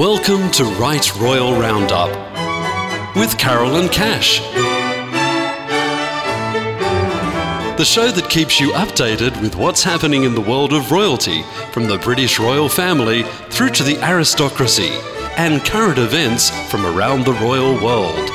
Welcome to Right Royal Roundup with Carolyn Cash. The show that keeps you updated with what's happening in the world of royalty, from the British royal family through to the aristocracy, and current events from around the royal world.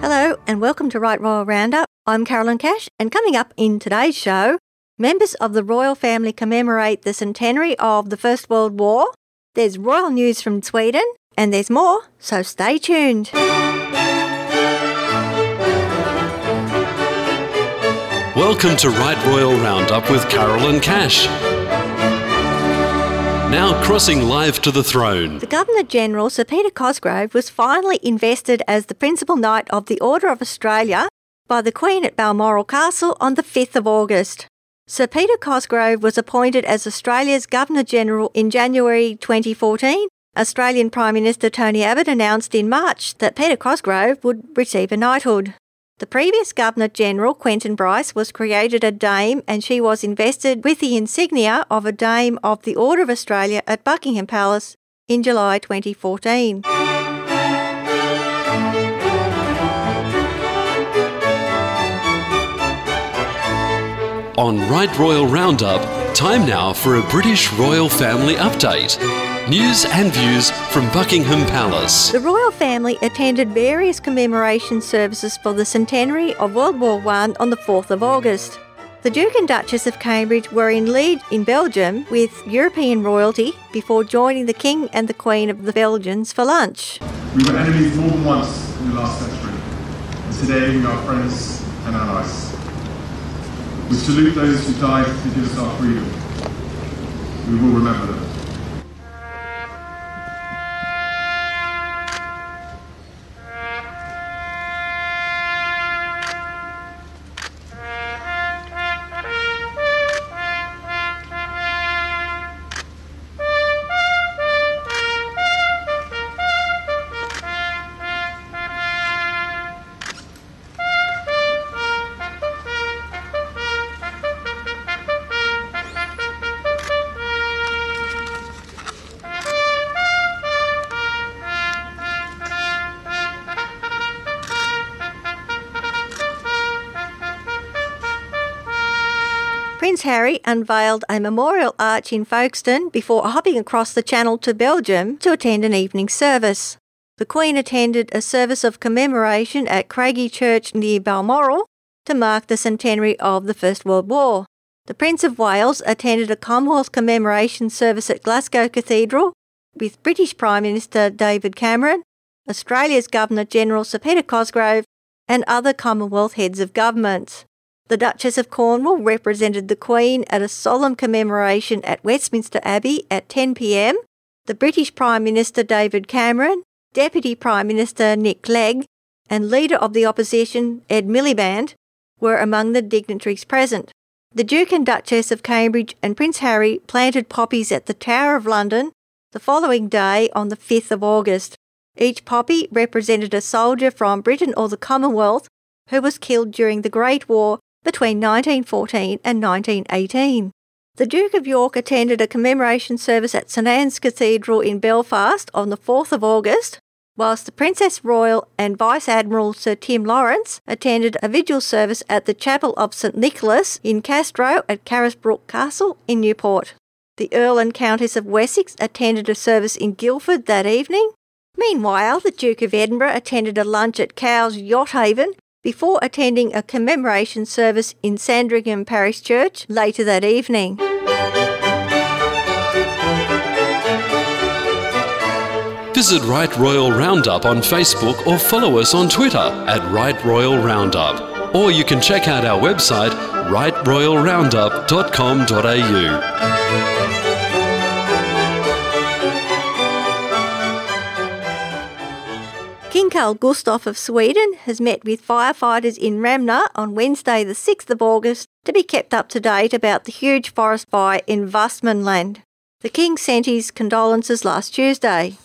Hello and welcome to Right Royal Roundup. I'm Carolyn Cash, and coming up in today's show, members of the royal family commemorate the centenary of the First World War. There's royal news from Sweden, and there's more, so stay tuned. Welcome to Right Royal Roundup with Carolyn Cash. Now crossing live to the throne. The Governor General, Sir Peter Cosgrove, was finally invested as the Principal Knight of the Order of Australia by the Queen at Balmoral Castle on the 5th of August. Sir Peter Cosgrove was appointed as Australia's Governor General in January 2014. Australian Prime Minister Tony Abbott announced in March that Peter Cosgrove would receive a knighthood. The previous Governor General, Quentin Bryce, was created a Dame and she was invested with the insignia of a Dame of the Order of Australia at Buckingham Palace in July 2014. On Right Royal Roundup, time now for a British royal family update. News and views from Buckingham Palace. The royal family attended various commemoration services for the centenary of World War I on the 4th of August. The Duke and Duchess of Cambridge were in Liege in Belgium with European royalty before joining the King and the Queen of the Belgians for lunch. We were enemies more than once in the last century, and today we are friends and allies. We salute those who died to give us our freedom. We will remember them. Prince Harry unveiled a memorial arch in Folkestone before hopping across the channel to Belgium to attend an evening service. The Queen attended a service of commemoration at Crathie Church near Balmoral to mark the centenary of the First World War. The Prince of Wales attended a Commonwealth commemoration service at Glasgow Cathedral with British Prime Minister David Cameron, Australia's Governor General Sir Peter Cosgrove, and other Commonwealth heads of government. The Duchess of Cornwall represented the Queen at a solemn commemoration at Westminster Abbey at 10 pm. The British Prime Minister David Cameron, Deputy Prime Minister Nick Clegg, and Leader of the Opposition Ed Miliband were among the dignitaries present. The Duke and Duchess of Cambridge and Prince Harry planted poppies at the Tower of London the following day on the 5th of August. Each poppy represented a soldier from Britain or the Commonwealth who was killed during the Great War between 1914 and 1918. The Duke of York attended a commemoration service at St Anne's Cathedral in Belfast on the 4th of August, whilst the Princess Royal and Vice Admiral Sir Tim Lawrence attended a vigil service at the Chapel of St Nicholas in Castro at Carisbrooke Castle in Newport. The Earl and Countess of Wessex attended a service in Guildford that evening. Meanwhile, the Duke of Edinburgh attended a lunch at Cowes Yacht Haven before attending a commemoration service in Sandringham Parish Church later that evening. Visit Right Royal Roundup on Facebook or follow us on Twitter at Right Royal Roundup. Or you can check out our website, rightroyalroundup.com.au. King Carl Gustaf of Sweden has met with firefighters in Ramna on Wednesday, the 6th of August, to be kept up to date about the huge forest fire in Vastmanland. The King sent his condolences last Tuesday.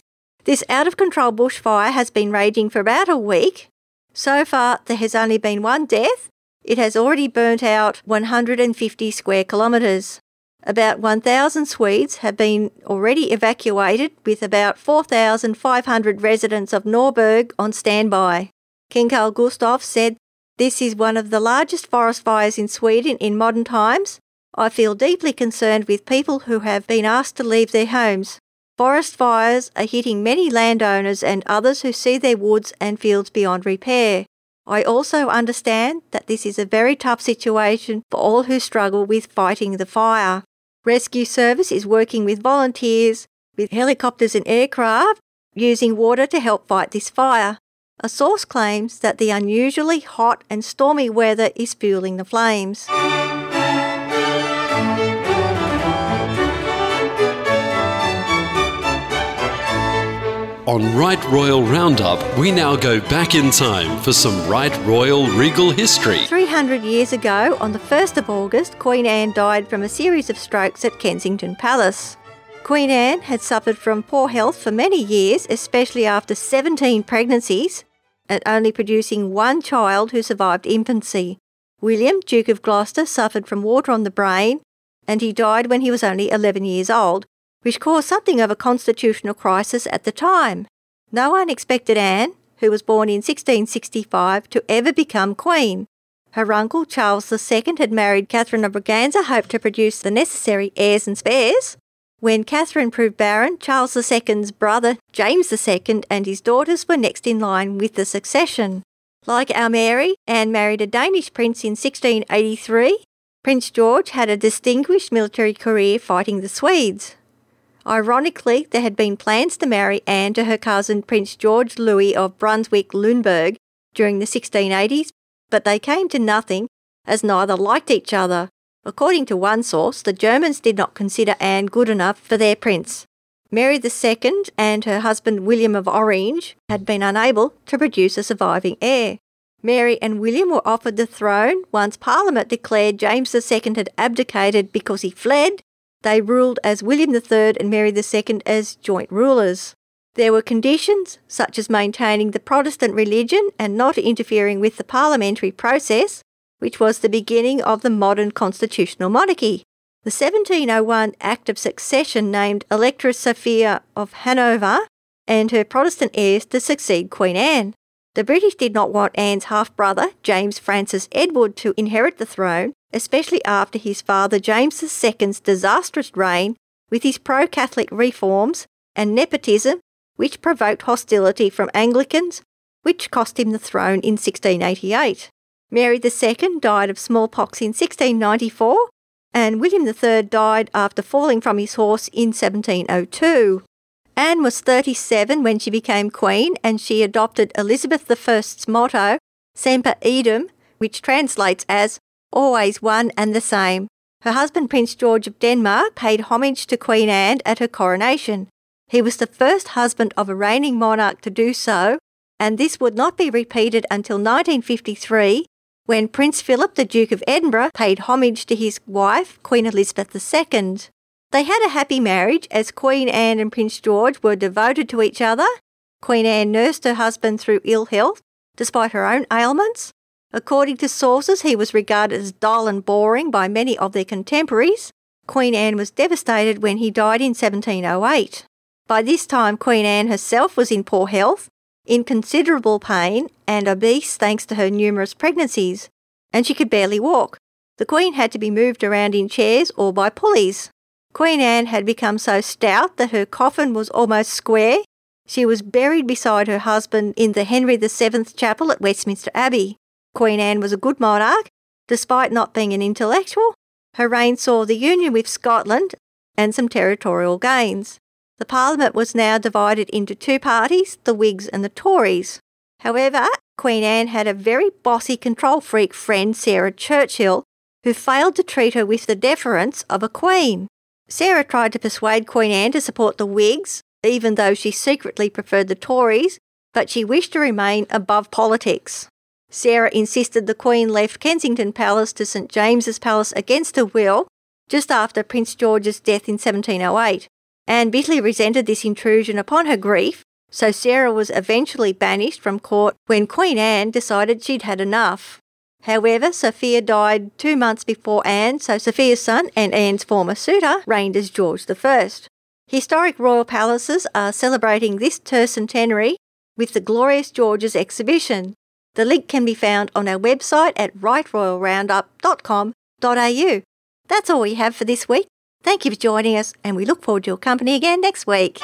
This out of control bushfire has been raging for about a week. So far, there has only been one death. It has already burnt out 150 square kilometres. About 1,000 Swedes have been already evacuated, with about 4,500 residents of Norberg on standby. King Carl Gustaf said, This is one of the largest forest fires in Sweden in modern times. I feel deeply concerned with people who have been asked to leave their homes. Forest fires are hitting many landowners and others who see their woods and fields beyond repair. I also understand that this is a very tough situation for all who struggle with fighting the fire. Rescue Service is working with volunteers, with helicopters and aircraft, using water to help fight this fire. A source claims that the unusually hot and stormy weather is fueling the flames. On Right Royal Roundup, we now go back in time for some Right Royal regal history. 300 years ago, on the 1st of August, Queen Anne died from a series of strokes at Kensington Palace. Queen Anne had suffered from poor health for many years, especially after 17 pregnancies, and only producing one child who survived infancy. William, Duke of Gloucester, suffered from water on the brain, and he died when he was only 11 years old, which caused something of a constitutional crisis at the time. No one expected Anne, who was born in 1665, to ever become Queen. Her uncle Charles II had married Catherine of Braganza, hoped to produce the necessary heirs and spares. When Catherine proved barren, Charles II's brother James II and his daughters were next in line with the succession. Like our Mary, Anne married a Danish prince in 1683. Prince George had a distinguished military career fighting the Swedes. Ironically, there had been plans to marry Anne to her cousin Prince George Louis of Brunswick Luneburg during the 1680s, but they came to nothing as neither liked each other. According to one source, the Germans did not consider Anne good enough for their prince. Mary II and her husband William of Orange had been unable to produce a surviving heir. Mary and William were offered the throne once Parliament declared James II had abdicated because he fled they ruled as William III and Mary II as joint rulers. There were conditions, such as maintaining the Protestant religion and not interfering with the parliamentary process, which was the beginning of the modern constitutional monarchy. The 1701 Act of Succession named Electress Sophia of Hanover and her Protestant heirs to succeed Queen Anne. The British did not want Anne's half brother, James Francis Edward, to inherit the throne, especially after his father James II's disastrous reign with his pro Catholic reforms and nepotism, which provoked hostility from Anglicans, which cost him the throne in 1688. Mary II died of smallpox in 1694, and William III died after falling from his horse in 1702. Anne was 37 when she became queen, and she adopted Elizabeth I's motto, Semper Eadem, which translates as always one and the same. Her husband, Prince George of Denmark, paid homage to Queen Anne at her coronation. He was the first husband of a reigning monarch to do so, and this would not be repeated until 1953 when Prince Philip, the Duke of Edinburgh, paid homage to his wife, Queen Elizabeth II. They had a happy marriage as Queen Anne and Prince George were devoted to each other. Queen Anne nursed her husband through ill health, despite her own ailments. According to sources, he was regarded as dull and boring by many of their contemporaries. Queen Anne was devastated when he died in 1708. By this time, Queen Anne herself was in poor health, in considerable pain, and obese thanks to her numerous pregnancies, and she could barely walk. The Queen had to be moved around in chairs or by pulleys. Queen Anne had become so stout that her coffin was almost square. She was buried beside her husband in the Henry VII Chapel at Westminster Abbey. Queen Anne was a good monarch, despite not being an intellectual. Her reign saw the union with Scotland and some territorial gains. The Parliament was now divided into two parties, the Whigs and the Tories. However, Queen Anne had a very bossy control freak friend, Sarah Churchill, who failed to treat her with the deference of a queen. Sarah tried to persuade Queen Anne to support the Whigs, even though she secretly preferred the Tories, but she wished to remain above politics. Sarah insisted the Queen left Kensington Palace to St James's Palace against her will just after Prince George's death in 1708. Anne bitterly resented this intrusion upon her grief, so Sarah was eventually banished from court when Queen Anne decided she'd had enough. However, Sophia died two months before Anne, so Sophia's son and Anne's former suitor reigned as George I. Historic royal palaces are celebrating this tercentenary with the Glorious Georges exhibition. The link can be found on our website at rightroyalroundup.com.au. That's all we have for this week. Thank you for joining us, and we look forward to your company again next week.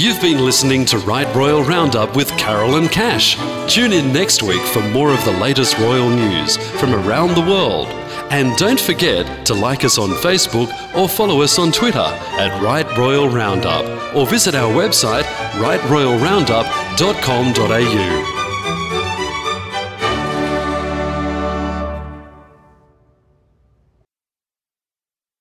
You've been listening to Right Royal Roundup with Carolyn Cash. Tune in next week for more of the latest royal news from around the world. And don't forget to like us on Facebook or follow us on Twitter at Right Royal Roundup or visit our website rightroyalroundup.com.au.